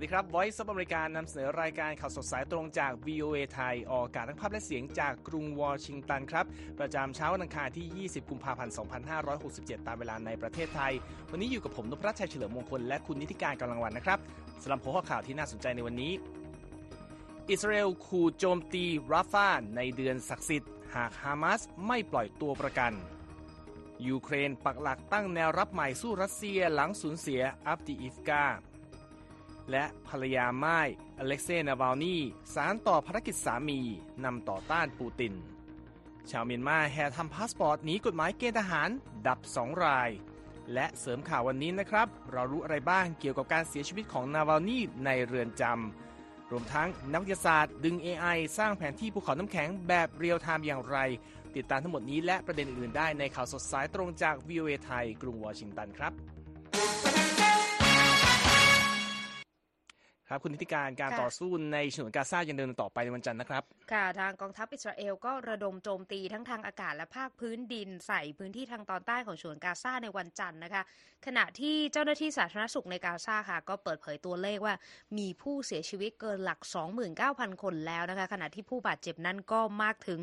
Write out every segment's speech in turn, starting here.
วัสดีครับ Voice of อเมริกานำเสนอรายการข่าวสดสายตรงจาก VOA ไทย ออกอากาศทั้งภาพและเสียงจากกรุงวอชิงตันครับ ประจำเช้าวันอังคารที่ 20 กุมภาพันธ์ 2567 ตามเวลาในประเทศไทย วันนี้อยู่กับผมนพรัชชัยเฉลิมมงคลและคุณนิติการกำลังวันนะครับสำหรับหัวข้อข่าวที่น่าสนใจในวันนี้ อิสราเอลขู่โจมตีราฟาในเดือนศักดิ์สิทธิ์หากฮามาสไม่ปล่อยตัวประกันยูเครนปักหลักตั้งแนวรับใหม่สู้รัสเซียหลังสูญเสียอัฟดีอิฟกา และภรรยาม่ายอเล็กเซย์นาวาลนีสารต่อภารกิจสามีนำต่อต้านปูติน ชาวเมียนมาแห่ทำพาสปอร์ตหนีกฎหมายเกณฑ์ทหารดับสองราย และเสริมข่าววันนี้นะครับ เรารู้อะไรบ้างเกี่ยวกับการเสียชีวิตของนาวาลนีในเรือนจำรวมทั้งนักวิทยาศาสตร์ ดึง AI สร้างแผนที่ภูเขาน้ำแข็งแบบ real-time อย่างไร ติดตามทั้งหมดนี้และประเด็นอื่นๆได้ในข่าวสดสายตรงจาก VOA ไทยกรุงวอชิงตันครับ ครับคุณนิติการการค่ะต่อสู้ในฉนวนกาซายังเดินต่อไปในวันจันทร์นะครับ ค่ะ ทางกองทัพอิสราเอลก็ระดมโจมตีทั้งทางอากาศและภาคพื้นดินใส่พื้นที่ทางตอนใต้ของฉนวนกาซาในวันจันทร์นะคะ ขณะที่เจ้าหน้าที่สาธารณสุขในกาซาค่ะ ก็เปิดเผยตัวเลขว่ามีผู้เสียชีวิตเกินหลัก 29,000 คนแล้วนะคะ ขณะที่ผู้บาดเจ็บนั้นก็มากถึง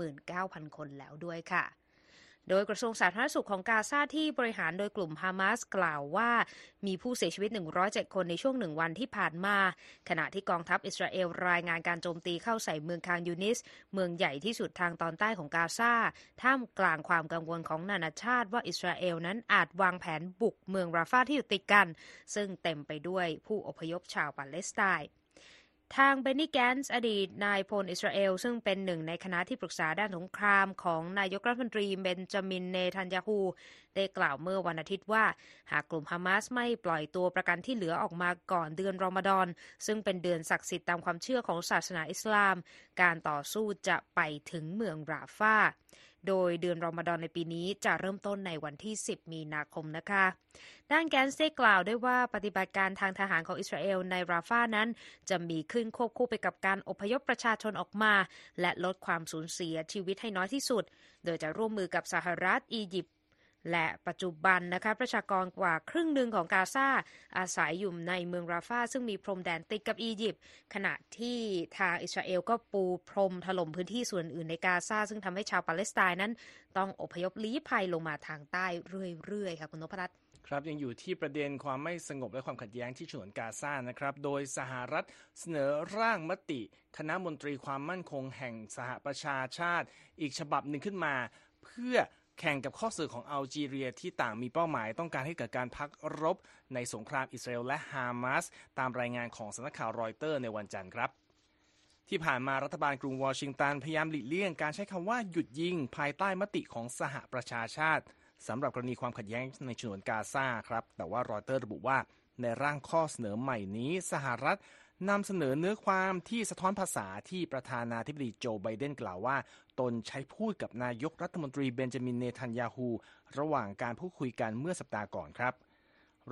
69,000 คนแล้วด้วยค่ะ โดยกระทรวงสาธารณสุขของกาซาที่บริหารโดยกลุ่มฮามาสกล่าวว่า มีผู้เสียชีวิต 107 คนในช่วงหนึ่งวันที่ผ่านมา ขณะที่กองทัพอิสราเอลรายงานการโจมตีเข้าใส่เมืองคานยูนิส เมืองใหญ่ที่สุดทางตอนใต้ของกาซาท่ามกลางความกังวลของนานาชาติว่าอิสราเอลนั้นอาจวางแผนบุกเมืองราฟาที่อยู่ติดกัน ซึ่งเต็มไปด้วยผู้อพยพชาวปาเลสไตน์ ทางเบนนี่แกนซ์อดีตนายพลอิสราเอล ซึ่งเป็นหนึ่งในคณะที่ปรึกษาด้านสงครามของนายกรัฐมนตรีเบนจามินเนทันยาฮูได้กล่าวเมื่อวันอาทิตย์ว่า หากกลุ่มฮามาสไม่ปล่อยตัวประกันที่เหลือออกมาก่อนเดือนรอมฎอน ซึ่งเป็นเดือนศักดิ์สิทธิ์ตามความเชื่อของศาสนาอิสลาม การต่อสู้จะไปถึงเมืองราฟา โดยเดือนรอมฎอนในปีนี้จะเริ่มต้นในวันที่ 10 มีนาคมนะคะ ด้านแกนส์ได้กล่าวด้วยว่าปฏิบัติการทางทหารของอิสราเอลในราฟานั้น จะมีขึ้นควบคู่ไปกับการอพยพประชาชนออกมา และลดความสูญเสียชีวิตให้น้อยที่สุด โดยจะร่วมมือกับสหรัฐ อียิปต์ และปัจจุบันนะคะประชากรกว่าครึ่งหนึ่งของกาซาอาศัยอยู่ในเมืองราฟาซึ่งมีพรมแดนติดกับอียิปต์ขณะที่ทางอิสราเอลก็ปูพรมถล่มพื้นที่ส่วนอื่นในกาซาซึ่งทำให้ชาวปาเลสไตน์นั้น ต้องอพยพลี้ภัยลงมาทางใต้เรื่อยๆค่ะคุณนพรัตน์ครับยังอยู่ที่ประเด็นความไม่สงบและความขัดแย้งที่ฉนวนกาซานะครับ โดยสหรัฐเสนอร่างมติ คณะมนตรีความมั่นคงแห่งสหประชาชาติ อีกฉบับหนึ่งขึ้นมา เพื่อ แข่งกับข้อเสนอของอัลจีเรียที่ต่างมีเป้าหมายต้องการให้เกิดการพักรบในสงครามอิสราเอลและฮามาสตามรายงานของสำนักข่าวรอยเตอร์ในวันจันทร์ครับที่ผ่านมารัฐบาลกรุงวอชิงตันพยายามหลีกเลี่ยงการใช้คำว่าหยุดยิงภายใต้มติของสหประชาชาติสำหรับกรณีความขัดแย้งในฉนวนกาซาครับ แต่ว่ารอยเตอร์ระบุว่าในร่างข้อเสนอใหม่นี้ สหรัฐ นำเสนอเนื้อความที่สะท้อนภาษาที่ประธานาธิบดีโจไบเดนกล่าวว่า ตนใช้พูดกับนายกรัฐมนตรีเบนจามินเนทันยาฮูระหว่างการพูดคุยกันเมื่อสัปดาห์ก่อนครับ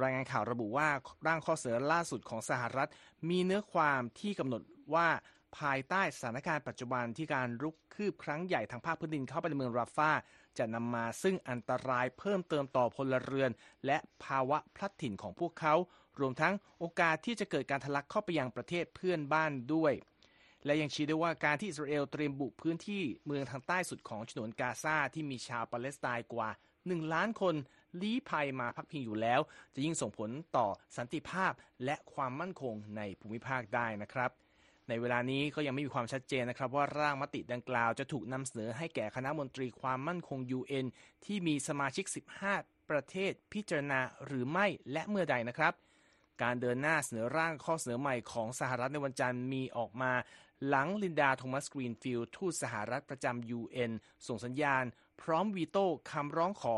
รายงานข่าวระบุว่าร่างข้อเสนอล่าสุดของสหรัฐ มีเนื้อความที่กำหนดว่าภายใต้สถานการณ์ปัจจุบันที่การรุกคืบครั้งใหญ่ทางภาคพื้นดินเข้าไปในเมืองราฟาจะนำมาซึ่งอันตรายเพิ่มเติมต่อพลเรือน และภาวะพลัดถิ่นของพวกเขา รวมทั้งโอกาสที่จะเกิดการทะลักเข้าไปยังประเทศเพื่อนบ้านด้วย และยังชี้ด้วยว่าการที่อิสราเอลเตรียมบุกพื้นที่เมืองทางใต้สุดของฉนวนกาซาที่มีชาวปาเลสไตน์กว่า 1 ล้านคนลี้ภัยมาพักพิงอยู่แล้ว จะยิ่งส่งผลต่อสันติภาพและความมั่นคงในภูมิภาคได้นะครับในเวลานี้ก็ยังไม่มีความชัดเจนนะครับว่าร่างมติดังกล่าวจะถูกนำเสนอให้แก่คณะมนตรีความมั่นคง UN ที่มีสมาชิก 15 ประเทศพิจารณาหรือไม่และเมื่อใดนะครับ การเดินหน้าเสนอร่างข้อเสนอใหม่ของสหรัฐในวันจันทร์มีออกมา หลังลินดาโทมัสกรีนฟิลด์ทูตสหรัฐประจำ UN ส่งสัญญาณ พร้อมวีโต้คำร้องขอ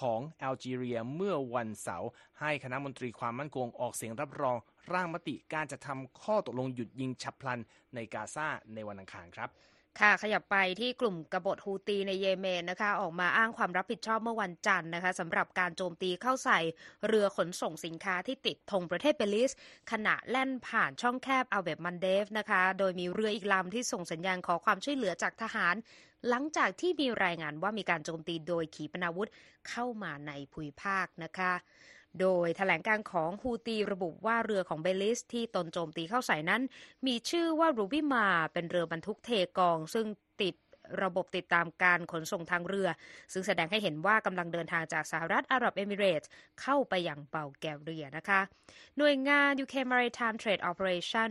ของแอลจีเรียเมื่อวันเสาร์ให้คณะมนตรีความมั่นคงออกเสียงรับรอง ร่างมติการจะทำข้อตกลงหยุดยิงฉับพลันในกาซาในวันอังคารครับ ค่ะขยับไปที่กลุ่มกบฏฮูตีในเยเมนนะคะ ออกมาอ้างความรับผิดชอบเมื่อวันจันทร์นะคะสำหรับการโจมตีเข้าใส่เรือขนส่งสินค้าที่ติดธงประเทศเบลิส ขณะแล่นผ่านช่องแคบบับเอลมันเดบนะคะ โดยมีเรืออีกลำที่ส่งสัญญาณขอความช่วยเหลือจากทหาร หลังจากที่มีรายงานว่ามีการโจมตีโดยขีปนาวุธเข้ามาในภูมิภาคนะคะ โดยแถลงการณ์ของฮูตีระบุว่าเรือของเบลิสที่ตนโจมตีเข้าใส่นั้น มีชื่อว่ารูบิมาเป็นเรือบรรทุกเทกอง ซึ่งติดระบบติดตามการขนส่งทางเรือ ซึ่งแสดงให้เห็นว่ากำลังเดินทางจากสหรัฐอาหรับเอมิเรตส์เข้าไปอย่างเบาแกเรียนะคะ หน่วยงาน UK Maritime Trade Operation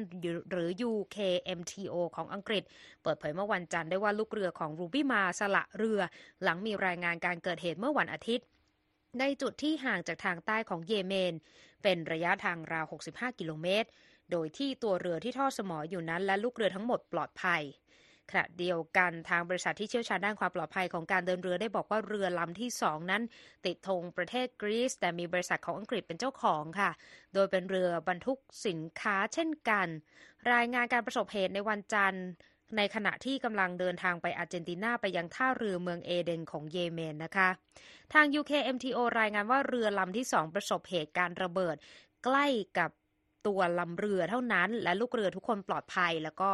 หรือ UKMTO ของอังกฤษ เปิดเผยเมื่อวันจันทร์ได้ว่าลูกเรือของรูบิมาสละเรือ หลังมีรายงานการเกิดเหตุเมื่อวันอาทิตย์ ในจุดที่ห่างจากทางใต้ของเยเมน เป็นระยะทางราว 65 กิโลเมตร โดยที่ตัวเรือที่ทอดสมออยู่นั้นและลูกเรือทั้งหมดปลอดภัยขณะเดียวกันทางบริษัทที่เชี่ยวชาญด้านความปลอดภัยของการเดินเรือได้บอกว่าเรือลำที่สองนั้น ติดธงประเทศกรีซ แต่มีบริษัทของอังกฤษเป็นเจ้าของค่ะ โดยเป็นเรือบรรทุกสินค้าเช่นกัน รายงานการประสบเหตุในวันจันทร์ ในขณะที่กำลังเดินทางไปอาร์เจนตินาไปยังท่าเรือเมืองเอเดนของเยเมนนะคะ ทาง UKMTO รายงานว่าเรือลำที่สองประสบเหตุการระเบิดใกล้กับ ตัวลำเรือเท่านั้น และลูกเรือทุกคนปลอดภัย แล้วก็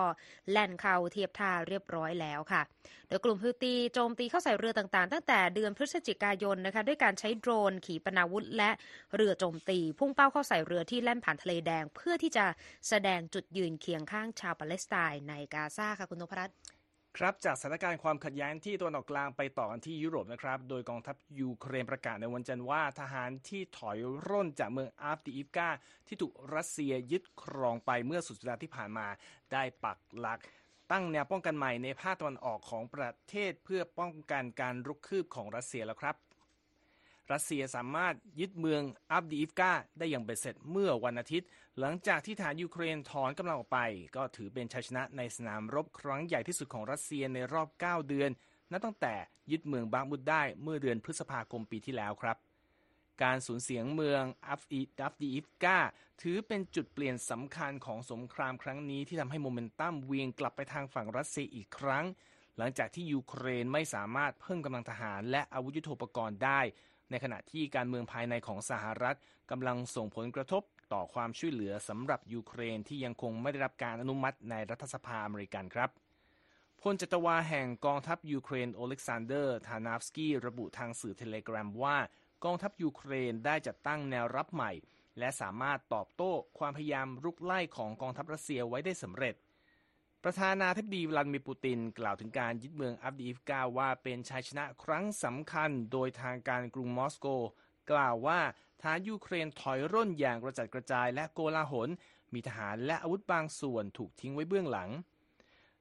แล่นเข้าเทียบท่าเรียบร้อยแล้วค่ะ โดยกลุ่มฮูตีโจมตีเข้าใส่เรือต่างๆ ตั้งแต่เดือนพฤศจิกายนนะคะด้วยการใช้โดรนขีปนาวุธ และเรือโจมตี พุ่งเป้าเข้าใส่เรือที่แล่นผ่านทะเลแดง เพื่อที่จะแสดงจุดยืนเคียงข้างชาวปาเลสไตน์ในกาซาค่ะคุณนพรัตน์ ครับจากสถานการณ์ความขัดแย้งที่ตะวันออกกลางไปต่อกันที่ยุโรปนะครับโดยกองทัพยูเครนประกาศในวันจันทร์ว่าทหารที่ถอยร่นจากเมืองอัฟดีอิฟกาที่ถูกรัสเซียยึดครองไปเมื่อสุดสัปดาห์ที่ผ่านมาได้ปักหลักตั้งแนวป้องกันใหม่ในภาคตะวันออกของประเทศเพื่อป้องกันการรุกคืบของรัสเซียแล้วครับ รัสเซียสามารถยึดเมืองอัฟดีอิฟกาได้อย่างเบ็ดเสร็จเมื่อวันอาทิตย์ หลังจากที่ทหารยูเครนถอนกำลังออกไป ก็ถือเป็นชัยชนะในสนามรบครั้งใหญ่ที่สุดของรัสเซียในรอบ 9 เดือน นับตั้งแต่ยึดเมืองบัคมุตได้เมื่อเดือนพฤษภาคมปีที่แล้วครับ การสูญเสียเมืองอัฟอีดัฟดีอิฟกาถือเป็นจุดเปลี่ยนสำคัญของสงครามครั้งนี้ที่ทำให้โมเมนตัมเวียงกลับไปทางฝั่งรัสเซียอีกครั้ง หลังจากที่ยูเครนไม่สามารถเพิ่มกำลังทหารและอาวุธยุทโธปกรณ์ได้ ในขณะที่การเมืองภายในของสหรัฐกำลังส่งผลกระทบ ต่อความช่วยเหลือสำหรับยูเครนที่ยังคงไม่ได้รับการอนุมัติในรัฐสภาอเมริกันครับพลจัตวาแห่งกองทัพยูเครนโอเล็กซานเดอร์ทาร์นาฟสกี้ระบุทางสื่อเทเลกราฟว่ากองทัพยูเครนได้จัดตั้งแนวรับใหม่ และสามารถตอบโต้ความพยายามรุกไล่ของกองทัพรัสเซียไว้ได้สำเร็จ ประธานาธิบดีวลาดิมีร์ปูติน กล่าวถึงการยึดเมืองอัฟดีอิฟกาว่าเป็นชัยชนะครั้งสำคัญ โดยทางการกรุงมอสโก กล่าวว่าทหารยูเครนถอยร่นอย่างกระจัดกระจายและโกลาหล มีทหารและอาวุธบางส่วนถูกทิ้งไว้เบื้องหลัง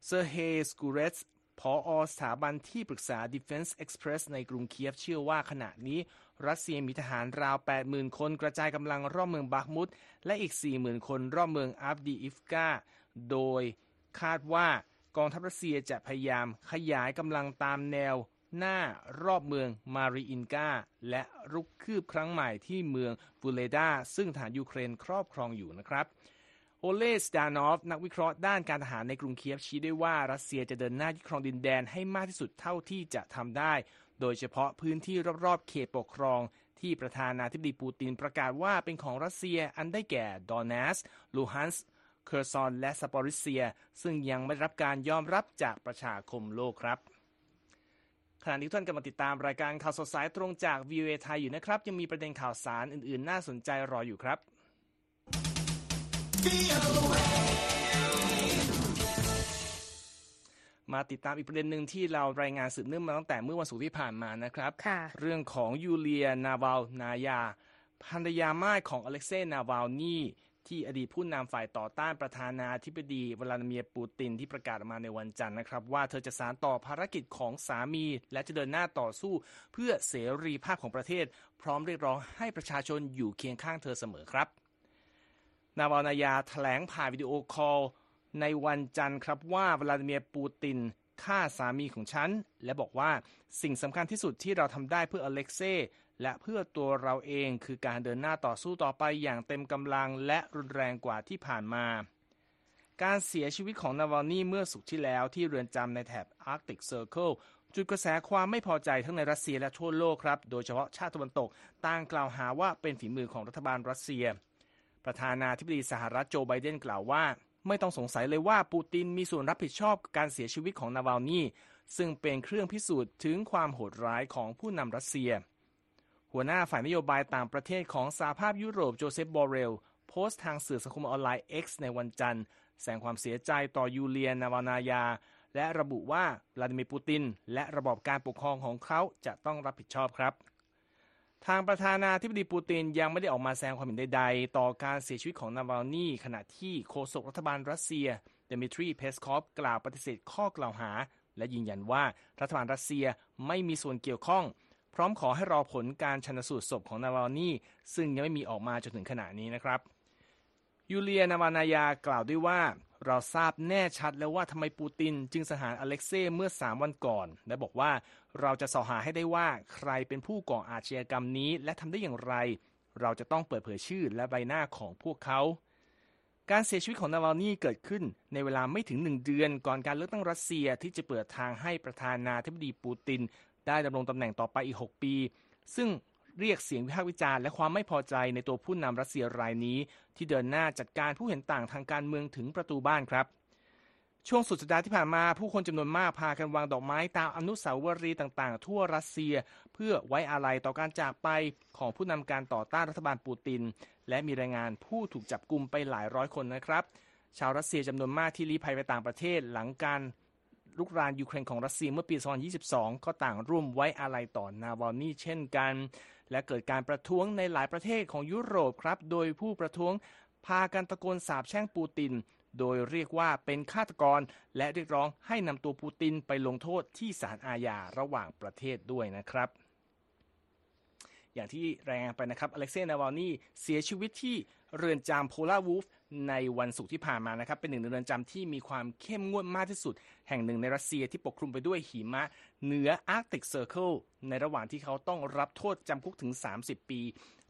เซอร์เฮสกูเรส ผอ.สถาบันที่ปรึกษา Defense Express ในกรุงเคียฟเชื่อว่าขณะนี้ รัสเซียมีทหารราว 80,000 คนกระจายกำลังรอบเมืองบัคมุตและอีก 40,000 คนรอบเมืองอัฟดีอิฟกา โดยคาดว่ากองทัพรัสเซียจะพยายามขยายกำลังตามแนว หน้ารอบเมืองมารีอินกาและรุกคืบครั้งใหม่ที่เมืองฟูเลดาซึ่งทหารยูเครนครอบครองอยู่นะครับโอเลสดานอฟ นักวิเคราะห์ด้านการทหารในกรุงเคียฟชี้ได้ว่ารัสเซียจะเดินหน้ายึดครองดินแดนให้มากที่สุดเท่าที่จะทำได้ โดยเฉพาะพื้นที่รอบๆเขตปกครอง ที่ประธานาธิบดีปูตินประกาศว่าเป็นของรัสเซียอันได้แก่ดอนัสลูฮันสค์เคอร์ซอนและซาปอริซเซีย ซึ่งยังไม่รับการยอมรับจากประชาคมโลกครับ ขณะนี้ท่านกำลังติดตามรายการข่าวสดสายตรงจาก VOA ไทยอยู่นะครับ ยังมีประเด็นข่าวสารอื่นๆ น่าสนใจรออยู่ครับ มาติดตามอีกประเด็นหนึ่งที่เรารายงานสืบเนื่องมาตั้งแต่เมื่อวันศุกร์ที่ผ่านมานะครับ เรื่องของยูเลียนาวาลนายาภรรยาม่ายของอเล็กเซย์นาวาลนี ที่อดีตผู้นำฝ่ายต่อต้านประธานาธิบดีวลาดิเมียร์ปูตินที่ประกาศมาในวันจันทร์นะครับ ว่าเธอจะสานต่อภารกิจของสามี และจะเดินหน้าต่อสู้เพื่อเสรีภาพของประเทศ พร้อมเรียกร้องให้ประชาชนอยู่เคียงข้างเธอเสมอครับ นาวาลนายาแถลงผ่านวิดีโอคอลในวันจันทร์ครับว่าวลาดิเมียร์ปูตินฆ่าสามีของฉัน และบอกว่าสิ่งสำคัญที่สุดที่เราทำได้เพื่ออเล็กเซ และเพื่อตัวเราเองคือการเดินหน้าต่อสู้ต่อไปอย่างเต็มกำลังและรุนแรงกว่าที่ผ่านมา การเสียชีวิตของนาวาลนีเมื่อศุกร์ที่แล้วที่เรือนจำในแถบ Arctic Circle จุดกระแสความไม่พอใจทั้งในรัสเซียและทั่วโลกครับ โดยเฉพาะชาติตะวันตกต่างกล่าวหาว่าเป็นฝีมือของรัฐบาลรัสเซีย ประธานาธิบดีสหรัฐโจไบเดนกล่าวว่า ไม่ต้องสงสัยเลยว่าปูตินมีส่วนรับผิดชอบการเสียชีวิตของนาวาลนีซึ่งเป็นเครื่องพิสูจน์ถึงความโหดร้ายของผู้นำรัสเซีย หัวหน้าฝ่ายนโยบายต่างประเทศของสหภาพยุโรปโจเซฟบอเรล โพสต์ทางสื่อสังคมออนไลน์ X ในวันจันทร์ แสดงความเสียใจต่อยูเลียนาวาลนายา และระบุว่าวลาดิมีร์ปูติน และระบอบการปกครองของเขาจะต้องรับผิดชอบครับ ทางประธานาธิบดีปูตินยังไม่ได้ออกมาแสดงความเห็นใดๆ ต่อการเสียชีวิตของนาวาลนีขณะที่โฆษกรัฐบาลรัสเซียเดมิทรีเพสคอฟกล่าวปฏิเสธข้อกล่าวหา และยืนยันว่ารัฐบาลรัสเซียไม่มีส่วนเกี่ยวข้อง พร้อมขอให้รอผลการชันสูตรศพของนาวาลนีซึ่งยังไม่มีออกมาจนถึงขณะนี้นะครับ ยูเลียนาวาลนายากล่าวด้วยว่า เราทราบแน่ชัดแล้วว่าทำไมปูตินจึงสังหารอเล็กเซเมื่อ 3 วันก่อน และบอกว่าเราจะเสาะหาให้ได้ว่าใครเป็นผู้ก่ออาชญากรรมนี้ และทำได้อย่างไร เราจะต้องเปิดเผยชื่อและใบหน้าของพวกเขาการเสียชีวิตของนาวานีเกิดขึ้นในเวลาไม่ถึงหนึ่งเดือนก่อนการเลือกตั้งรัสเซียที่จะเปิดทางให้ประธานาธิบดีปูติน ได้ดำรงตำแหน่งต่อไปอีก 6 ปี ซึ่งเรียกเสียงวิพากษ์วิจารณ์และความไม่พอใจในตัวผู้นำรัสเซียรายนี้ ที่เดินหน้าจัดการผู้เห็นต่างทางการเมืองถึงประตูบ้านครับ ช่วงสุดสัปดาห์ที่ผ่านมาผู้คนจำนวนมากพากันวางดอกไม้ตามอนุสาวรีย์ต่างๆ ทั่วรัสเซีย เพื่อไว้อาลัยต่อการจากไปของผู้นำการต่อต้านรัฐบาลปูติน และมีรายงานผู้ถูกจับกลุมไปหลายร้อยคนนะครับ ชาวรัสเซียจำนวนมากที่ลี้ภัยไปต่างประเทศหลังการ ลุกรานยูเครนของรัสเซียเมื่อปี 2022 ก็ต่างร่วมไว้อาลัยต่อนาวานี่เช่นกัน และเกิดการประท้วงในหลายประเทศของยุโรปครับ โดยผู้ประท้วงพากันตะโกนสาบแช่งปูติน โดยเรียกว่าเป็นฆาตกร และเรียกร้องให้นำตัวปูตินไปลงโทษที่ศาลอาญาระหว่างประเทศด้วยนะครับอย่างที่รายงานไปนะครับ อเล็กเซย์นาวาลนีเสียชีวิตที่เรือนจำโพลาวูฟ ในวันศุกร์ที่ผ่านมานะครับเป็นหนึ่งในเรือนจำที่มีความเข้มงวดมากที่สุด แห่งหนึ่งในรัสเซียที่ปกคลุมไปด้วยหิมะเหนือ Arctic Circle ในระหว่างที่เขาต้องรับโทษจำคุกถึง 30 ปี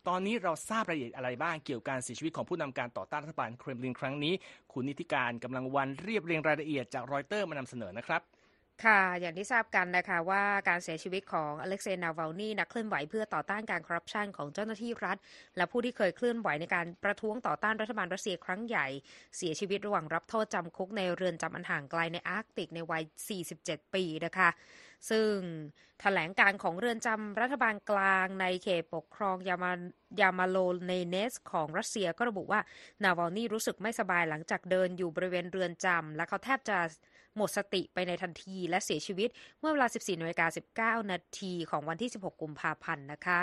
ตอนนี้เราทราบรายละเอียดอะไรบ้างเกี่ยวกับการเสียชีวิตของผู้นำการต่อต้านรัฐบาลเครมลินครั้งนี้ คุณนิติการกำลังวันเรียบเรียงรายละเอียดจากรอยเตอร์มานำเสนอนะครับ ค่ะ อย่างที่ทราบกันนะคะว่าการเสียชีวิตของอเล็กเซย์นาวาลนีนักเคลื่อนไหวเพื่อต่อต้านการคอร์รัปชันของเจ้าหน้าที่รัฐ และผู้ที่เคยเคลื่อนไหวในการประท้วงต่อต้านรัฐบาลรัสเซียครั้งใหญ่ เสียชีวิตระหว่างรับโทษจำคุกในเรือนจำอันห่างไกลในอาร์กติกในวัย 47 ปีนะคะ ซึ่งแถลงการณ์ของเรือนจำรัฐบาลกลางในเขตปกครองยามายามาโลเนเนตส์ของรัสเซียก็ระบุว่านาวาลนีรู้สึกไม่สบายหลังจากเดินอยู่บริเวณเรือนจำและเขาแทบจะ หมดสติไปในทันทีและเสียชีวิตเมื่อเวลา 14นาฬิกา19 นาทีของวันที่ 16 กุมภาพันธ์นะคะ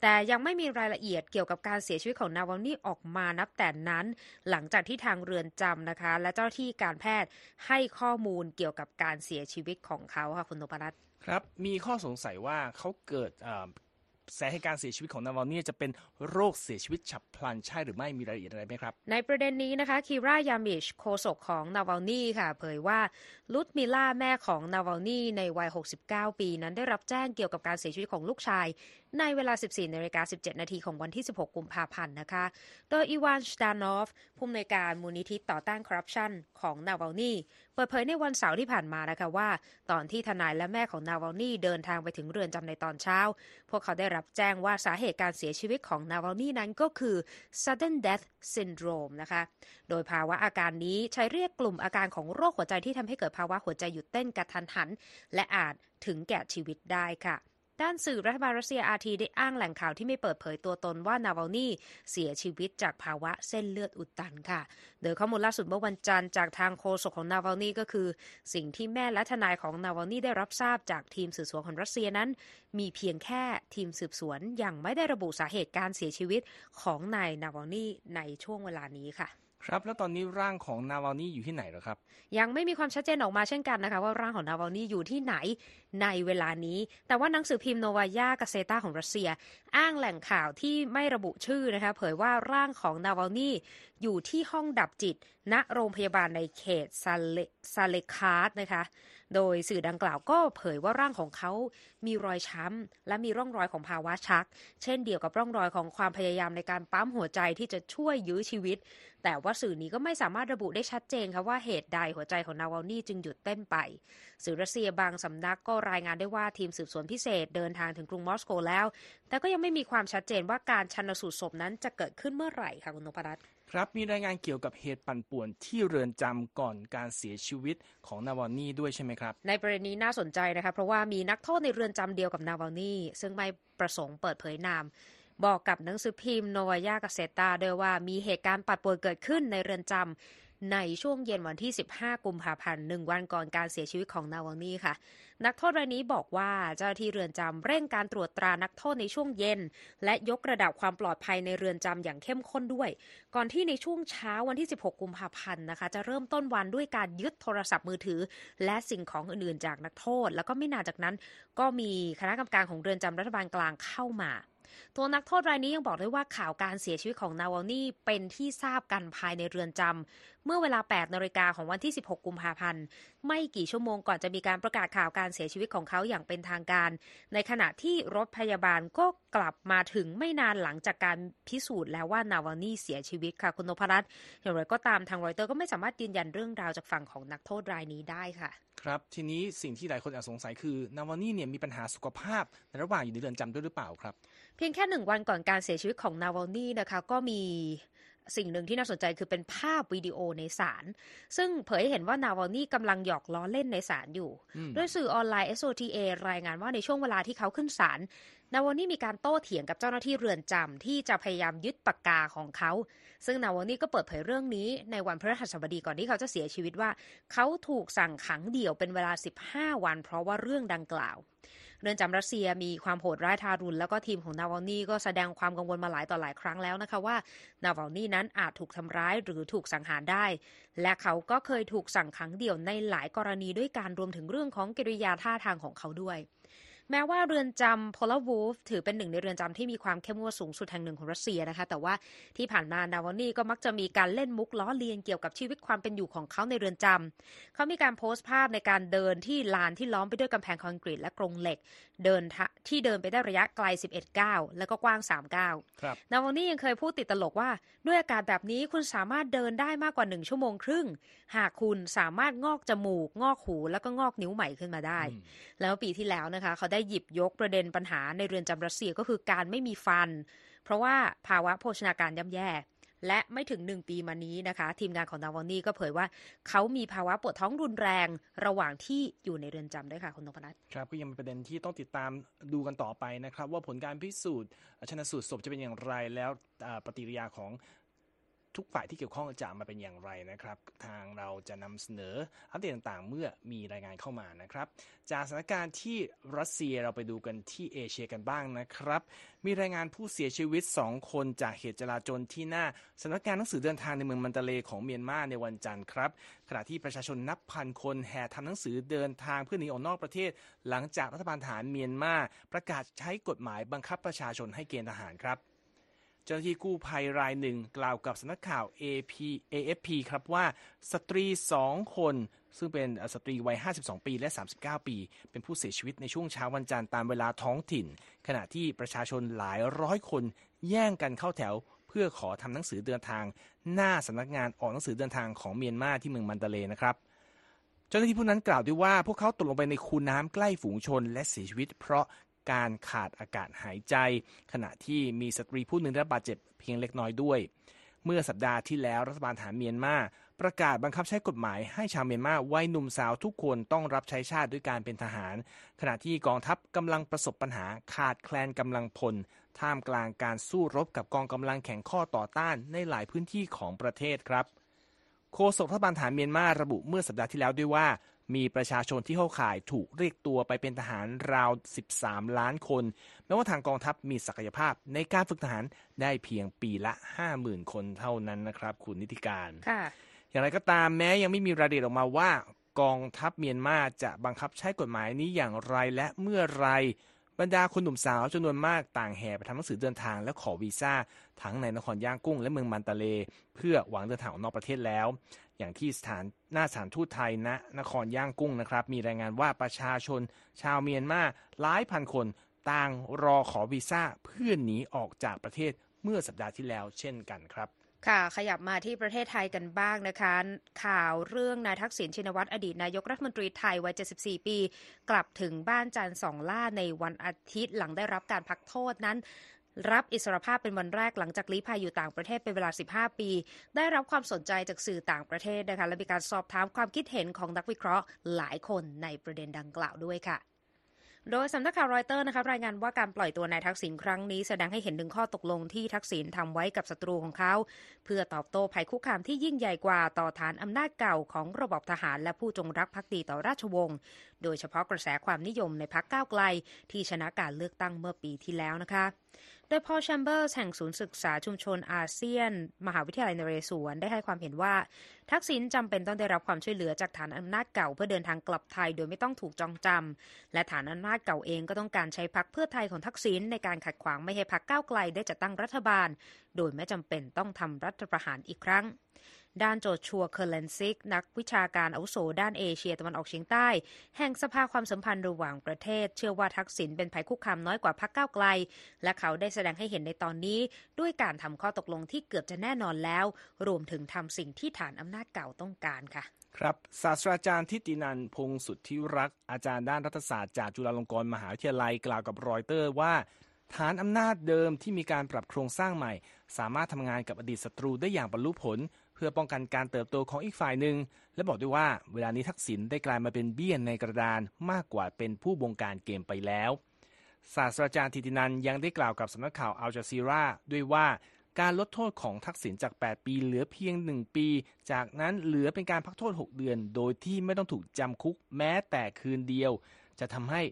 แต่ยังไม่มีรายละเอียดเกี่ยวกับการเสียชีวิตของนาวานี่ออกมานับแต่นั้น หลังจากที่ทางเรือนจำนะคะ และเจ้าที่การแพทย์ให้ข้อมูลเกี่ยวกับการเสียชีวิตของเขาค่ะคุณนพรัตน์ครับ มีข้อสงสัยว่าเขาเกิด สาเหตุการเสียชีวิตของนาวานีจะเป็นโรคเสียชีวิตฉับพลันใช่หรือไม่มีรายละเอียดอะไรไหมครับ ในประเด็นนี้นะคะคีรายามิชโคศกของนาวานีค่ะ เผยว่าลุดมิล่าแม่ของนาวานีในวัย 69 ปีนั้นได้รับแจ้งเกี่ยวกับการเสียชีวิตของลูกชายในเวลา 14นาฬิกา17 นาทีของวันที่ 16 กุมภาพันธ์นะคะ โดยอีวานสตานอฟ ผู้อำนวยการมูลนิธิต่อต้านคอร์รัปชันของนาวานีเปิดเผยในวันเสาร์ที่ผ่านมานะคะว่า ตอนที่ทนายและแม่ของนาวานีเดินทางไปถึงเรือนจำในตอนเช้า พวกเขาได้รับแจ้งว่าสาเหตุการเสียชีวิตของนาวานีนั้นก็คือ sudden death syndrome นะคะ โดยภาวะอาการนี้ใช้เรียกกลุ่มอาการของโรคหัวใจที่ทำให้เกิดภาวะหัวใจหยุดเต้นกระทันหัน และอาจถึงแก่ชีวิตได้ค่ะ ด้านสื่อรัฐบาลรัสเซียอาทีได้อ้างแหล่งข่าวที่ไม่เปิดเผยตัวตนว่านาวานีเสียชีวิตจากภาวะเส้นเลือดอุดตันค่ะ โดยข้อมูลล่าสุดเมื่อวันจันทร์จากทางโฆษกของนาวานีก็คือ สิ่งที่แม่และทนายของนาวานีได้รับทราบจากทีมสืบสวนของรัสเซียนั้น มีเพียงแค่ทีมสืบสวนยังไม่ได้ระบุสาเหตุการเสียชีวิตของนายนาวาลนีในช่วงเวลานี้ค่ะครับแล้วตอนนี้ร่างของนาวาลนีอยู่ที่ไหนหรอครับ ยังไม่มีความชัดเจนออกมาเช่นกันนะคะ ว่าร่างของนาวาลนีอยู่ที่ไหนในเวลานี้ แต่ว่าหนังสือพิมพ์โนวายากาเซตาของรัสเซีย อ้างแหล่งข่าวที่ไม่ระบุชื่อนะคะเผยว่าร่างของนาวาลนีอยู่ที่ห้องดับจิต ณโรงพยาบาลในเขตซาเลซาเลคาร์ดนะคะโดยสื่อดังกล่าวก็เผยว่าร่างของเขามีรอยช้ำ และมีร่องรอยของภาวะชัก เช่นเดียวกับร่องรอยของความพยายามในการปั๊มหัวใจที่จะช่วยยื้อชีวิต แต่ว่าสื่อนี้ก็ไม่สามารถระบุได้ชัดเจนค่ะว่าเหตุใดหัวใจของนาวานีจึงหยุดเต้นไป สื่อรัสเซียบางสำนักก็รายงานได้ว่าทีมสืบสวนพิเศษเดินทางถึงกรุงมอสโกแล้ว แต่ก็ยังไม่มีความชัดเจนว่าการชันสูตรศพนั้นจะเกิดขึ้นเมื่อไหร่ค่ะคุณนพรัตน์ครับมีรายงานเกี่ยวกับเหตุปั่นป่วนที่เรือนจำก่อนการเสียชีวิตของนาวานีด้วยใช่ไหมครับ ในประเด็นนี้น่าสนใจนะคะเพราะว่ามีนักโทษในเรือนจำเดียวกับนาวานีซึ่งไม่ประสงค์เปิดเผยนามบอกกับหนังสือพิมพ์โนวายากาเซตาด้วยว่ามีเหตุการณ์ปัดป่วนเกิดขึ้นในเรือนจำ ในช่วงเย็นวันที่ 15 กุมภาพันธ์หนึ่งวันก่อนการเสียชีวิตของนาวานีค่ะ นักโทษรายนี้บอกว่าเจ้าหน้าที่เรือนจำเร่งการตรวจตรานักโทษในช่วงเย็น และยกระดับความปลอดภัยในเรือนจำอย่างเข้มข้นด้วย ก่อนที่ในช่วงเช้าวันที่ 16 กุมภาพันธ์นะคะ จะเริ่มต้นวันด้วยการยึดโทรศัพท์มือถือ และสิ่งของอื่นๆ จากนักโทษ แล้วก็ไม่นานจากนั้น ก็มีคณะกรรมการของเรือนจำรัฐบาลกลางเข้ามา ตัวนักโทษรายนี้ยังบอกด้วยว่าข่าวการเสียชีวิตของนาวานี่เป็นที่ทราบกันภายในเรือนจำเมื่อเวลา 8นาฬิกาของวันที่ 16 กุมภาพันธ์ ไม่กี่ชั่วโมงก่อนจะมีการประกาศข่าวการเสียชีวิตของเขาอย่างเป็นทางการ ในขณะที่รถพยาบาลก็กลับมาถึงไม่นานหลังจากการพิสูจน์แล้วว่านาวานี่เสียชีวิตค่ะคุณนพรัตน์อย่างไรก็ตามทางรอยเตอร์ก็ไม่สามารถยืนยันเรื่องราวจากฝั่งของนักโทษรายนี้ได้ค่ะ ครับทีนี้สิ่งที่หลายคนอาจสงสัยคือนาวานี่เนี่ยมีปัญหาสุขภาพในระหว่างอยู่ในเรือนจำด้วยหรือเปล่าครับ พียงแค่หนึ่งวันก่อนการเสียชีวิตของนาวลนี่นะคะ ก็มีสิ่งหนึ่งที่น่าสนใจคือเป็นภาพวิดีโอในศาลซึ่งเผยให้เห็นว่านาวลนี่กำลังหยอกล้อเล่นในศาลอยู่ ด้วยสื่อออนไลน์ SOTA รายงานว่าในช่วงเวลาที่เขาขึ้นศาล นาวนี่มีการโต้เถียงกับเจ้าหน้าที่เรือนจำที่จะพยายามยึดปากกาของเขา ซึ่งนาวนี่ก็เปิดเผยเรื่องนี้ในวันพฤหัสบดีก่อนที่เขาจะเสียชีวิตว่า เขาถูกสั่งขังเดี่ยวเป็นเวลา 15 วัน เพราะว่าเรื่องดังกล่าว เรือนจำรัสเซียมีความโหดร้ายทารุณแล้วก็ทีมของนาวนี่ก็แสดงความกังวลมาหลายต่อหลายครั้งแล้วนะคะว่านาวนี่นั้นอาจถูกทำร้ายหรือถูกสังหารได้ และเขาก็เคยถูกสั่งขังเดี่ยวในหลายกรณีด้วยการรวมถึงเรื่องของกิริยาท่าทางของเขาด้วย แม้ว่าเรือนจำพลวูฟถือเป็นหนึ่งในเรือนจำที่มีความเข้มงวดสูงสุดแห่งหนึ่งของรัสเซียนะคะ แต่ว่าที่ผ่านมานาวานี่ก็มักจะมีการเล่นมุกล้อเลียนเกี่ยวกับชีวิตความเป็นอยู่ของเขาในเรือนจำเขามีการโพสต์ภาพในการเดินที่ลานที่ล้อมไปด้วยกำแพงคอนกรีตและกรงเหล็ก เดินที่เดินไปได้ระยะไกล 11ก้าวแล้วก็กว้าง 3ก้าวนาวานี่ยังเคยพูดติดตลกว่าด้วยอากาศแบบนี้คุณสามารถเดินได้มากกว่า1ชั่วโมงครึ่ง หากคุณสามารถงอกจมูก งอกหูแล้วก็งอกนิ้วใหม่ขึ้นมาได้ แล้วปีที่แล้วนะคะเขาได้หยิบยกประเด็นปัญหาในเรือนจำรัสเซียก็คือการไม่มีฟัน เพราะว่าภาวะโภชนาการย่ำแย่ และไม่ถึงหนึ่งปีมานี้นะคะ ทีมงานของนาวนี่ก็เผยว่า เขามีภาวะปวดท้องรุนแรงระหว่างที่อยู่ในเรือนจำด้วยค่ะคุณนพนัทครับก็ยังเป็นประเด็นที่ต้องติดตามดูกันต่อไปนะครับ ว่าผลการพิสูจน์ชนสูตรศพจะเป็นอย่างไรแล้วปฏิกิริยาของ ทุกฝ่ายที่เกี่ยวข้องจะมาเป็นอย่างไรนะครับ ทางเราจะนำเสนออัปเดตต่างๆ เมื่อมีรายงานเข้ามานะครับ จากสถานการณ์ที่รัสเซียเราไปดูกันที่เอเชียกันบ้างนะครับ มีรายงานผู้เสียชีวิต 2 คนจากเหตุจลาจลที่หน้าสำนักงานหนังสือเดินทางในเมืองมันตะเลของเมียนมาในวันจันทร์ครับขณะที่ประชาชนนับพันคนแห่ทำหนังสือเดินทางเพื่อหนีออกนอกประเทศ หลังจากรัฐบาลทหารเมียนมาประกาศใช้กฎหมายบังคับประชาชนให้เกณฑ์ทหารครับ จ้าหน้าที่กู้ภัยรายหนึ่งกล่าวกับสำนักข่าว AP AFP ครับว่าสตรีสองคนซึ่งเป็นสตรีวัย 52 ปีและ 39 ปี เป็นผู้เสียชีวิตในช่วงเช้าวันจันทร์ตามเวลาท้องถิ่น ขณะที่ประชาชนหลายร้อยคนแย่งกันเข้าแถว เพื่อขอทำหนังสือเดินทาง หน้าสำนักงานออกหนังสือเดินทางของเมียนมาที่เมืองมันเดเลนะครับเจ้าหน้าที่ผู้นั้นกล่าวด้วยว่าพวกเขาตกลงไปในคูน้ำใกล้ฝูงชนและเสียชีวิต เพราะ การขาดอากาศหายใจ ขณะที่มีสตรีผู้หนึ่งได้รับบาดเจ็บเพียงเล็กน้อยด้วย เมื่อสัปดาห์ที่แล้วรัฐบาลฐานเมียนมาประกาศบังคับใช้กฎหมายให้ชาวเมียนมาวัยหนุ่มสาวทุกคนต้องรับใช้ชาติด้วยการเป็นทหาร ขณะที่กองทัพกำลังประสบปัญหาขาดแคลนกำลังพล ท่ามกลางการสู้รบกับกองกำลังแข่งข้อต่อต้านในหลายพื้นที่ของประเทศครับโฆษกรัฐบาลฐานเมียนมาระบุเมื่อสัปดาห์ที่แล้วด้วยว่า มีประชาชนที่เข้าข่ายถูกเรียกตัวไปเป็นทหารราว 13 ล้านคน แม้ว่าทางกองทัพมีศักยภาพในการฝึกทหารได้เพียงปีละ 50,000 คนเท่านั้นนะครับ คุณนิติการอย่างไรก็ตามแม้ยังไม่มีรายละเอียดออกมาว่ากองทัพเมียนมาจะบังคับใช้กฎหมายนี้อย่างไรและเมื่อไร บรรดาคนหนุ่มสาวจำนวนมากต่างแห่ไปทำหนังสือเดินทางและขอวีซ่า ทั้งในนครย่างกุ้งและเมืองมันตาเล เพื่อหวังเดินทางออกนอกประเทศแล้ว อย่างที่สถานหน้าสถานทูตไทยณนะนครย่างกุ้งนะครับ มีรายงานว่าประชาชน ชาวเมียนมาหลายพันคนต่างรอขอวีซ่าเพื่อหนีออกจากประเทศเมื่อสัปดาห์ที่แล้ว เช่นกันครับ ค่ะขยับมาที่ประเทศไทยกันบ้างนะคะ ข่าวเรื่องนายทักษิณชินวัตรอดีตนายกรัฐมนตรีไทยวัย 74 ปี กลับถึงบ้านจันทร์สองล่าในวันอาทิตย์หลังได้รับการพักโทษนั้น รับอิสรภาพเป็นวันแรกหลังจากลี้ภัยอยู่ต่างประเทศเป็นเวลา 15 ปี ได้รับความสนใจจากสื่อต่างประเทศนะคะและมีการสอบถามความคิดเห็นของนักวิเคราะห์หลายคนในประเด็นดังกล่าวด้วยค่ะ โดยสำนักข่าวรอยเตอร์นะคะรายงานว่าการปล่อยตัวนายทักษิณครั้งนี้แสดงให้เห็นถึงข้อตกลงที่ทักษิณทำไว้กับศัตรูของเขา เพื่อตอบโต้ภัยคุกคามที่ยิ่งใหญ่กว่าต่อฐานอำนาจเก่าของระบบทหาร และผู้จงรักภักดีต่อราชวงศ์โดยเฉพาะกระแสความนิยมในพรรคก้าวไกล ที่ชนะการเลือกตั้งเมื่อปีที่แล้วนะคะ โดยพอลแชมเบอร์สแห่งศูนย์ศึกษาชุมชนอาเซียน มหาวิทยาลัยนเรศวรได้ให้ความเห็นว่า ทักษิณจำเป็นต้องได้รับความช่วยเหลือจากฐานอำนาจเก่าเพื่อเดินทางกลับไทยโดยไม่ต้องถูกจองจำและฐานอำนาจเก่าเองก็ต้องการใช้พรรคเพื่อไทยของทักษิณในการขัดขวางไม่ให้พรรคก้าวไกลได้จัดตั้งรัฐบาล โดยไม่จำเป็นต้องทำรัฐประหารอีกครั้ง ด้านโจชัวเคอร์แลนซิก นักวิชาการอาวุโสด้านเอเชียตะวันออกเฉียงใต้ แห่งสภาความสัมพันธ์ระหว่างประเทศ เชื่อว่าทักษิณเป็นภัยคุกคามน้อยกว่าพรรคก้าวไกล และเขาได้แสดงให้เห็นในตอนนี้ ด้วยการทำข้อตกลงที่เกือบจะแน่นอนแล้ว รวมถึงทำสิ่งที่ฐานอำนาจเก่าต้องการค่ะครับศาสตราจารย์ทิตินันพงสุทธิรักษ์อาจารย์ด้านรัฐศาสตร์จากจุฬาลงกรณ์มหาวิทยาลัยกล่าวกับรอยเตอร์ว่า ฐานอำนาจเดิมที่มีการปรับโครงสร้างใหม่ สามารถทำงานกับอดีตศัตรูได้อย่างบรรลุผล พื่อป้องกันการเติบโตของอีกฝ่ายหนึ่ง และบอกด้วยว่าเวลานี้ทักษิณได้กลายมาเป็นเบี้ยนในกระดานมากกว่าเป็นผู้บงการเกมไปแล้ว ศาสตราจารย์ทิตินันยังได้กล่าวกับสำนักข่าวอัลจาซีราด้วยว่าการลดโทษของทักษิณจาก 8 ปีเหลือเพียง 1 ปี จากนั้นเหลือเป็นการพักโทษ 6 เดือน โดยที่ไม่ต้องถูกจำคุกแม้แต่คืนเดียว จะทำให้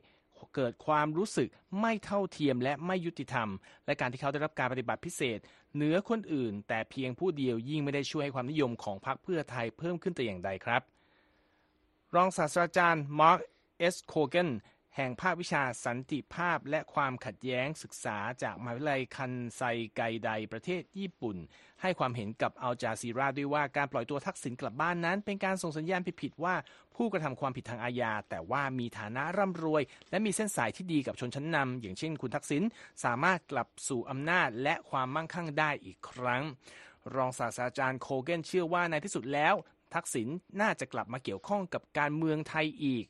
เกิดความรู้สึกไม่เท่าเทียมและไม่ยุติธรรม และการที่เขาได้รับการปฏิบัติพิเศษ เหนือคนอื่น แต่เพียงผู้เดียวยิ่งไม่ได้ช่วยให้ความนิยมของพรรคเพื่อไทยเพิ่มขึ้นแต่อย่างใดครับ รองศาสตราจารย์มาร์คเอสโคเกน แห่งภาควิชาสันติภาพและความขัดแย้งศึกษาจากมหาวิทยาลัยคันไซไกไดประเทศญี่ปุ่น ให้ความเห็นกับอัลจาซีราด้วยว่าการปล่อยตัวทักษิณกลับบ้านนั้น เป็นการส่งสัญญาณผิดๆว่าผู้กระทำความผิดทางอาญา แต่ว่ามีฐานะร่ำรวย และมีเส้นสายที่ดีกับชนชั้นนำอย่างเช่นคุณทักษิณสามารถกลับสู่อำนาจและความมั่งคั่งได้อีกครั้ง รองศาสตราจารย์โคเกนเชื่อว่าในที่สุดแล้วทักษิณน่าจะกลับมาเกี่ยวข้องกับการเมืองไทยอีก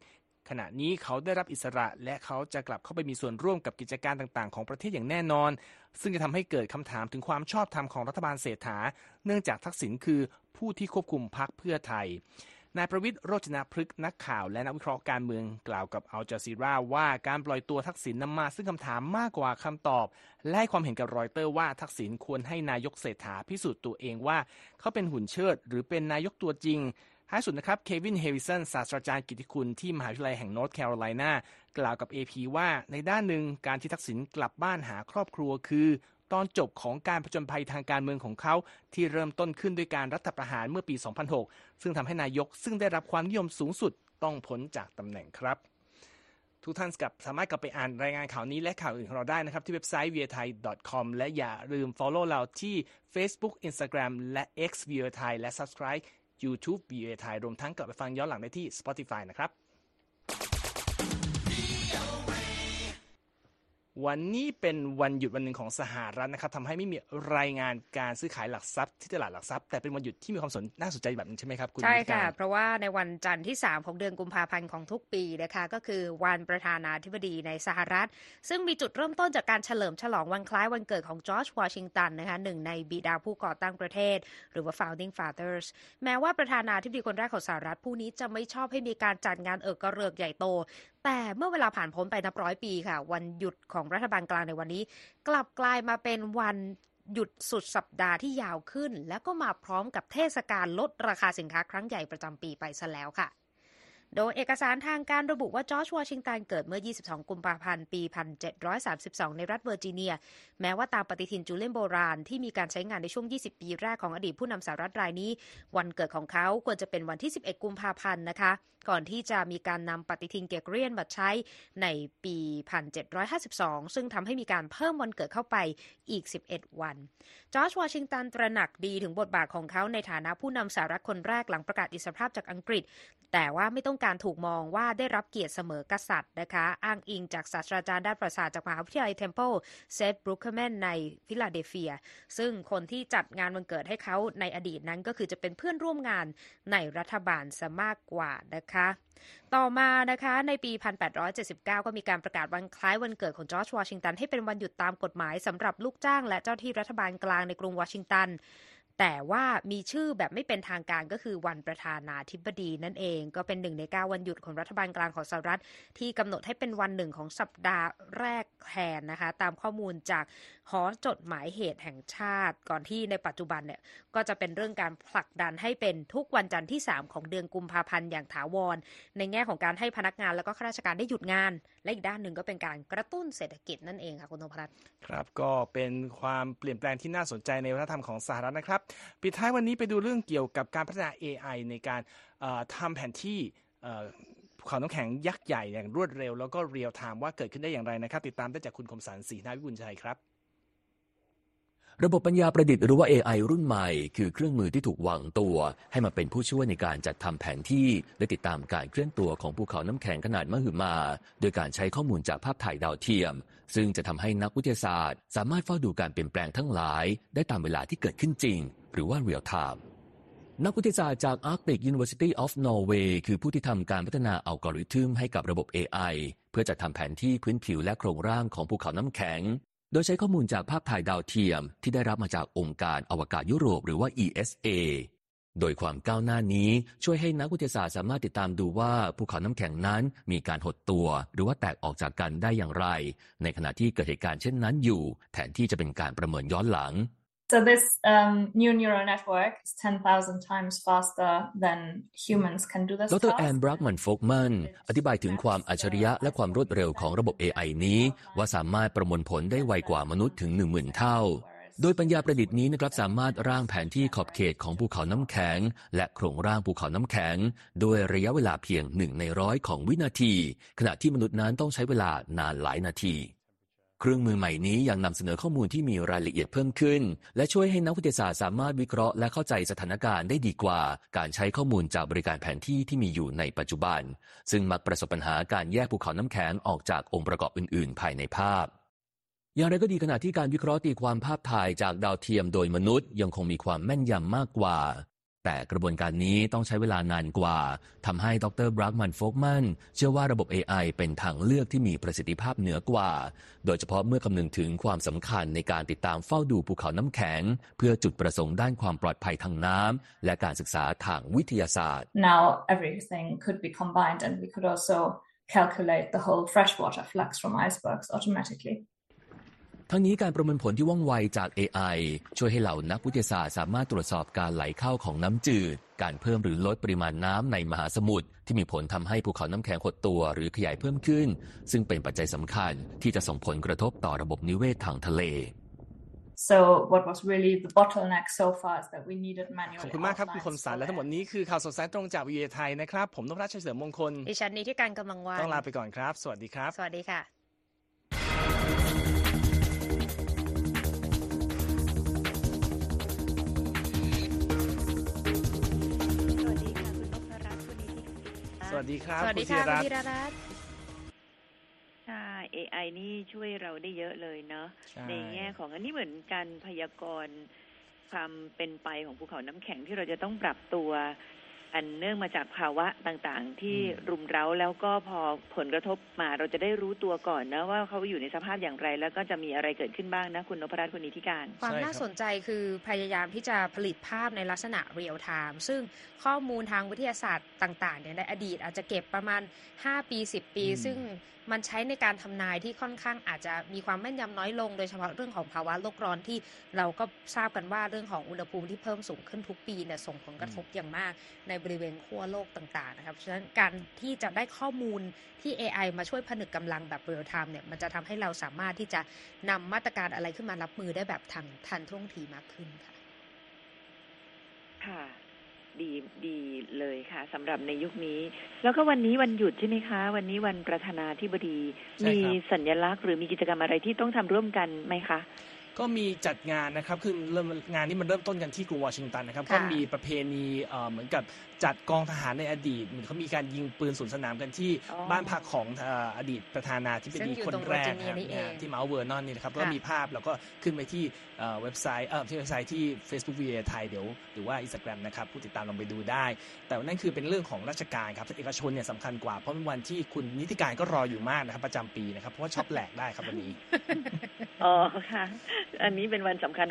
ขณะนี้เขาได้รับอิสระและเขาจะกลับเข้าไปมีส่วนร่วมกับกิจการต่างๆ ของประเทศอย่างแน่นอน ซึ่งจะทำให้เกิดคำถามถึงความชอบธรรมของรัฐบาลเศรษฐา เนื่องจากทักษิณคือผู้ที่ควบคุมพรรคเพื่อไทย นายประวิตรโรจนพฤกษ์นักข่าวและนักวิเคราะห์การเมืองกล่าวกับอัลจาซีราว่าการปล่อยตัวทักษิณนำมาซึ่งคำถามมากกว่าคำตอบ และให้ความเห็นกับรอยเตอร์ว่าทักษิณควรให้นายกเศรษฐาพิสูจน์ตัวเองว่า เขาเป็นหุ่นเชิด หรือเป็นนายกตัวจริง ท้ายสุดนะครับ เควิน ฮิววิสัน ศาสตราจารย์กิตติคุณที่มหาวิทยาลัยแห่งนอร์ทแคโรไลนากล่าวกับ AP ว่าในด้านหนึ่งการที่ทักษิณกลับบ้านหาครอบครัวคือ ตอนจบของการผจญภัยทางการเมืองของเขาที่เริ่มต้นขึ้นด้วยการรัฐประหารเมื่อปี 2006 ซึ่งทำให้นายกซึ่งได้รับความนิยมสูงสุดต้องพ้นจากตำแหน่งครับ ทุกท่านกับสามารถกลับไปอ่านรายงานข่าวนี้และข่าวอื่นของเราได้นะครับ ที่เว็บไซต์ v i a t h a i com และอย่าลืม follow เราที่ Facebook Instagram และ X v i a t h a i และ subscribe YouTube BA ไทยรวมทั้งกลับไปฟังย้อนหลังได้ที่ Spotify นะครับ วันนี้เป็นวันหยุดวันหนึ่งของสหรัฐนะครับทำให้ไม่มีรายงานการซื้อขายหลักทรัพย์ที่ตลาดหลักทรัพย์แต่เป็นวันหยุดที่มีความสนน่าสนใจแบบนี้ใช่ไหมครับคุณใช่ค่ะ เพราะว่าในวันจันทร์ที่ 3 ของเดือนกุมภาพันธ์ของทุกปีนะคะก็คือวันประธานาธิบดีในสหรัฐ ซึ่งมีจุดเริ่มต้นจากการเฉลิมฉลองวันคล้ายวันเกิดของจอร์จวอชิงตันนะคะหนึ่งในบิดาผู้ก่อตั้งประเทศ หรือว่า founding fathers แม้ว่าประธานาธิบดีคนแรกของสหรัฐผู้นี้จะไม่ชอบให้มีการจัดงานเอิกกระเริกใหญ่โตแต่เมื่อเวลาผ่านพ้นไปนับร้อยปีค่ะ วันหยุดของรัฐบาลกลางในวันนี้ กลับกลายมาเป็นวันหยุดสุดสัปดาห์ที่ยาวขึ้น และก็มาพร้อมกับเทศกาลลดราคาสินค้าครั้งใหญ่ประจำปีไปซะแล้วค่ะ โดยเอกสารทางการระบุว่าจอร์จวอชิงตันเกิดเมื่อ 22 กุมภาพันธ์ ปี 1732 ในรัฐเวอร์จิเนีย แม้ว่าตามปฏิทินจูเลียนโบราณที่มีการใช้งานในช่วง 20 ปีแรกของอดีตผู้นำสหรัฐรายนี้ วันเกิดของเขาควรจะเป็นวันที่ 11 กุมภาพันธ์นะคะ ก่อนที่จะมีการนำปฏิทินเกรกอเรียนมาใช้ในปี 1752 ซึ่งทำให้มีการเพิ่มวันเกิดเข้าไปอีก 11 วัน จอร์จวอชิงตันตระหนักดีถึงบทบาทของเขาในฐานะผู้นำสหรัฐคนแรกหลังประกาศอิสรภาพจากอังกฤษ แต่ว่าไม่ต้องการถูกมองว่าได้รับเกียรติเสมอกษัตริย์นะคะ อ้างอิงจากศาสตราจารย์ด้านประวัติศาสตร์จากมหาวิทยาลัยเทมเพิลเซธบรูคแมนในฟิลาเดลเฟีย ซึ่งคนที่จัดงานวันเกิดให้เขาในอดีตนั้นก็คือจะเป็นเพื่อนร่วมงานในรัฐบาลซะมากกว่านะคะต่อมานะคะในปี 1879 ก็มีการประกาศวันคล้ายวันเกิดของจอร์จวอชิงตันให้เป็นวันหยุดตามกฎหมายสำหรับลูกจ้างและเจ้าที่รัฐบาลกลางในกรุงวอชิงตัน แต่ว่ามีชื่อแบบไม่เป็นทางการก็คือวันประธานาธิบดีนั่นเอง ก็เป็นหนึ่งในเก้าวันหยุดของรัฐบาลกลางของสหรัฐ ที่กำหนดให้เป็นวันหนึ่งของสัปดาห์แรกแทนนะคะ ตามข้อมูลจากหอจดหมายเหตุแห่งชาติ ก่อนที่ในปัจจุบันเนี่ยก็จะเป็นเรื่องการผลักดันให้เป็นทุกวันจันทร์ที่ 3 ของเดือนกุมภาพันธ์อย่างถาวร ในแง่ของการให้พนักงานแล้วก็ข้าราชการได้หยุดงาน และอีกด้านหนึ่งก็เป็นการกระตุ้นเศรษฐกิจนั่นเองค่ะคุณนพรัตน์ครับก็เป็นความเปลี่ยนแปลงที่น่าสนใจในวัฒนธรรมของสหรัฐนะครับปิดท้ายวันนี้ไปดูเรื่องเกี่ยวกับการพัฒนา AI ในการทำแผนที่เอ่อภูเขาน้ำแข็งยักษ์ใหญ่อย่างรวดเร็ว แล้วก็เรียลไทม์ว่าเกิดขึ้นได้อย่างไรนะครับ ติดตามได้จากคุณคมสันสีนาวิบุญชัยครับ ระบบปัญญาประดิษฐ์หรือว่า AI รุ่นใหม่ คือเครื่องมือที่ถูกวางตัว ให้มาเป็นผู้ช่วยในการจัดทำแผนที่ และติดตามการเคลื่อนตัวของภูเขาน้ำแข็งขนาดมหึมา โดยการใช้ข้อมูลจากภาพถ่ายดาวเทียม ซึ่งจะทำให้นักวิทยาศาสตร์ สามารถเฝ้าดูการเปลี่ยนแปลงทั้งหลาย ได้ตามเวลาที่เกิดขึ้นจริง หรือว่า real time นักวิทยาศาสตร์จาก Arctic University of Norway คือผู้ที่ทำการพัฒนาอัลกอริทึมให้กับระบบ AI เพื่อจัดทำแผนที่พื้นผิวและโครงร่างของภูเขาน้ำแข็ง โดยใช้ข้อมูลจากภาพถ่ายดาวเทียม ที่ได้รับมาจากองค์การอวกาศยุโรปหรือว่า ESA โดยความก้าวหน้านี้ช่วยให้นักวิทยาศาสตร์สามารถติดตามดูว่าภูเขาน้ำแข็งนั้นมีการหดตัว หรือว่าแตกออกจากกันได้อย่างไร ในขณะที่เกิดเหตุการณ์เช่นนั้นอยู่ แทนที่จะเป็นการประเมินย้อนหลัง So this um, new neural network is 10,000 times faster than humans can do this ดร task. แอนบรักมันโฟกมันอธิบายถึงความอัจฉริยะและความรวดเร็วของระบบ AI นี้ ว่าสามารถประมวลผลได้ไวกว่ามนุษย์ถึง 10,000 เท่า โดยปัญญาประดิษฐ์นี้นะครับสามารถร่างแผนที่ขอบเขตของภูเขาน้ำแข็ง และโครงร่างภูเขาน้ำแข็งโดยระยะเวลาเพียงหนึ่งในร้อยของวินาที ขณะที่มนุษย์นั้นต้องใช้เวลานานหลายนาที เครื่องมือใหม่นี้ยังนำเสนอข้อมูลที่มีรายละเอียดเพิ่มขึ้น และช่วยให้นักวิทยาศาสตร์สามารถวิเคราะห์และเข้าใจสถานการณ์ได้ดีกว่า การใช้ข้อมูลจากบริการแผนที่ที่มีอยู่ในปัจจุบัน ซึ่งมักประสบปัญหาการแยกภูเขาน้ำแข็งออกจากองค์ประกอบอื่น ๆ ภายในภาพ อย่างไรก็ดีขณะที่การวิเคราะห์ตีความภาพถ่ายจากดาวเทียมโดยมนุษย์ยังคงมีความแม่นยำมากกว่า แต่กระบวนการนี้ต้องใช้เวลานานกว่าทำให้ดรบรักมันโฟกมันเชื่อว่าระบบ AI เป็นทางเลือกที่มีประสิทธิภาพเหนือกว่า โดยเฉพาะเมื่อคำนึงถึงความสำคัญในการติดตามเฝ้าดูภูเขาน้ำแข็ง เพื่อจุดประสงค์ด้านความปลอดภัยทางน้ำและการศึกษาทางวิทยาศาสตร์ Now everything could be combined and we could also calculate the whole freshwater flux from icebergs automatically. ทั้งนี้การประเมินผลที่ว่องไวจาก AI ช่วยให้เหล่านักวิทยาศาสตร์สามารถตรวจสอบการไหลเข้าของน้ำจืด การเพิ่มหรือลดปริมาณน้ำในมหาสมุทรที่มีผลทำให้ภูเขาน้ำแข็งหดตัวหรือขยายเพิ่มขึ้น ซึ่งเป็นปัจจัยสำคัญที่จะส่งผลกระทบต่อระบบนิเวศทางทะเล So what was really the bottleneck so far is that we needed ข manual อบคุณมากครับคุณคมสันและทั้งหมดนี้คือข่าวสดสายตรงจากวีเอไทยนะครับ ผมนพรัชชัยเสริมมงคล ดิฉันนี้ที่การกำลังวันต้องลาไปก่อนครับ สวัสดีครับ สวัสดีค่ะ วัสดีครับสวัสดีณค่ะธีคุณรัตน์ธีรรัตน์ค่ะ AI นี่ช่วยเราได้เยอะเลยเนาะใช่ในแง่ของอันนี้เหมือนการพยากรณ์ความเป็นไปของภูเขาน้ำแข็งที่เราจะต้องปรับตัว อันเนื่องมาจากภาวะต่างๆ ที่รุมเร้าแล้วก็พอผลกระทบมาเราจะได้รู้ตัวก่อนนะว่าเขาอยู่ในสภาพอย่างไร แล้วก็จะมีอะไรเกิดขึ้นบ้างนะ คุณนพรัตน์คุณนิติการ ความใช่ครับน่าสนใจคือพยายามที่จะผลิตภาพในลักษณะ real-time ซึ่งข้อมูลทางวิทยาศาสตร์ต่างๆเนี่ยในอดีตอาจจะเก็บประมาณ 5 ปี 10 ปีอืมซึ่ง มันใช้ในการทำนายที่ค่อนข้างอาจจะมีความแม่นยำน้อยลง โดยเฉพาะเรื่องของภาวะโลกร้อนที่เราก็ทราบกันว่าเรื่องของอุณหภูมิที่เพิ่มสูงขึ้นทุกปีเนี่ยส่งผลกระทบอย่างมากในบริเวณขั้วโลกต่างๆนะครับฉะนั้นการที่จะได้ข้อมูลที่ AI มาช่วยผนึกกำลังแบบเรียลไทม์เนี่ยมันจะทำให้เราสามารถที่จะนำมาตรการอะไรขึ้นมารับมือได้แบบทันทันท่วงทีมากขึ้นค่ะ ค่ะ ดีดีเลยค่ะสำหรับในยุคนี้ แล้วก็วันนี้วันหยุดใช่ไหมคะ วันนี้วันประธานาธิบดีใช่ครับมีสัญลักษณ์หรือมีกิจกรรมอะไรที่ต้องทำร่วมกันไหมคะ ก็มีจัดงานนะครับ คือเริ่มงานนี้มันเริ่มต้นกันที่กรุงวอชิงตันนะครับค่ะก็มีประเพณีเอ่อเหมือนกับจัดกองทหารในอดีตเหมือนเขามีการยิงปืนสวนสนามกันที่อ๋อบ้านพักของเอ่ออดีตประธานาธิบดีคนแรกซึ่งอยู่ตรงแรกเวอร์จิเนียนี่เองที่เมาท์เวอร์นอนนี่นะครับค่ะก็มีภาพแล้วก็ขึ้นไปที่เอ่อเว็บไซต์เอ่อที่เว็บไซต์ที่ Facebook v ีไทยเดี๋ยว หรือว่า Instagram นะครับผู้ติดตามลองไปดูได้ แต่นั่นคือเป็นเรื่องของราชการครับเอกชนเนี่ยสำคัญกว่าเพราะเป็นวันที่คุณนิติการก็รออยู่มากนะครับประจำปีนะครับเพราะว่าช็อปแหลกได้ครับวันนี้อ๋อค่ะอันนี้เป็นวันสำคัญของ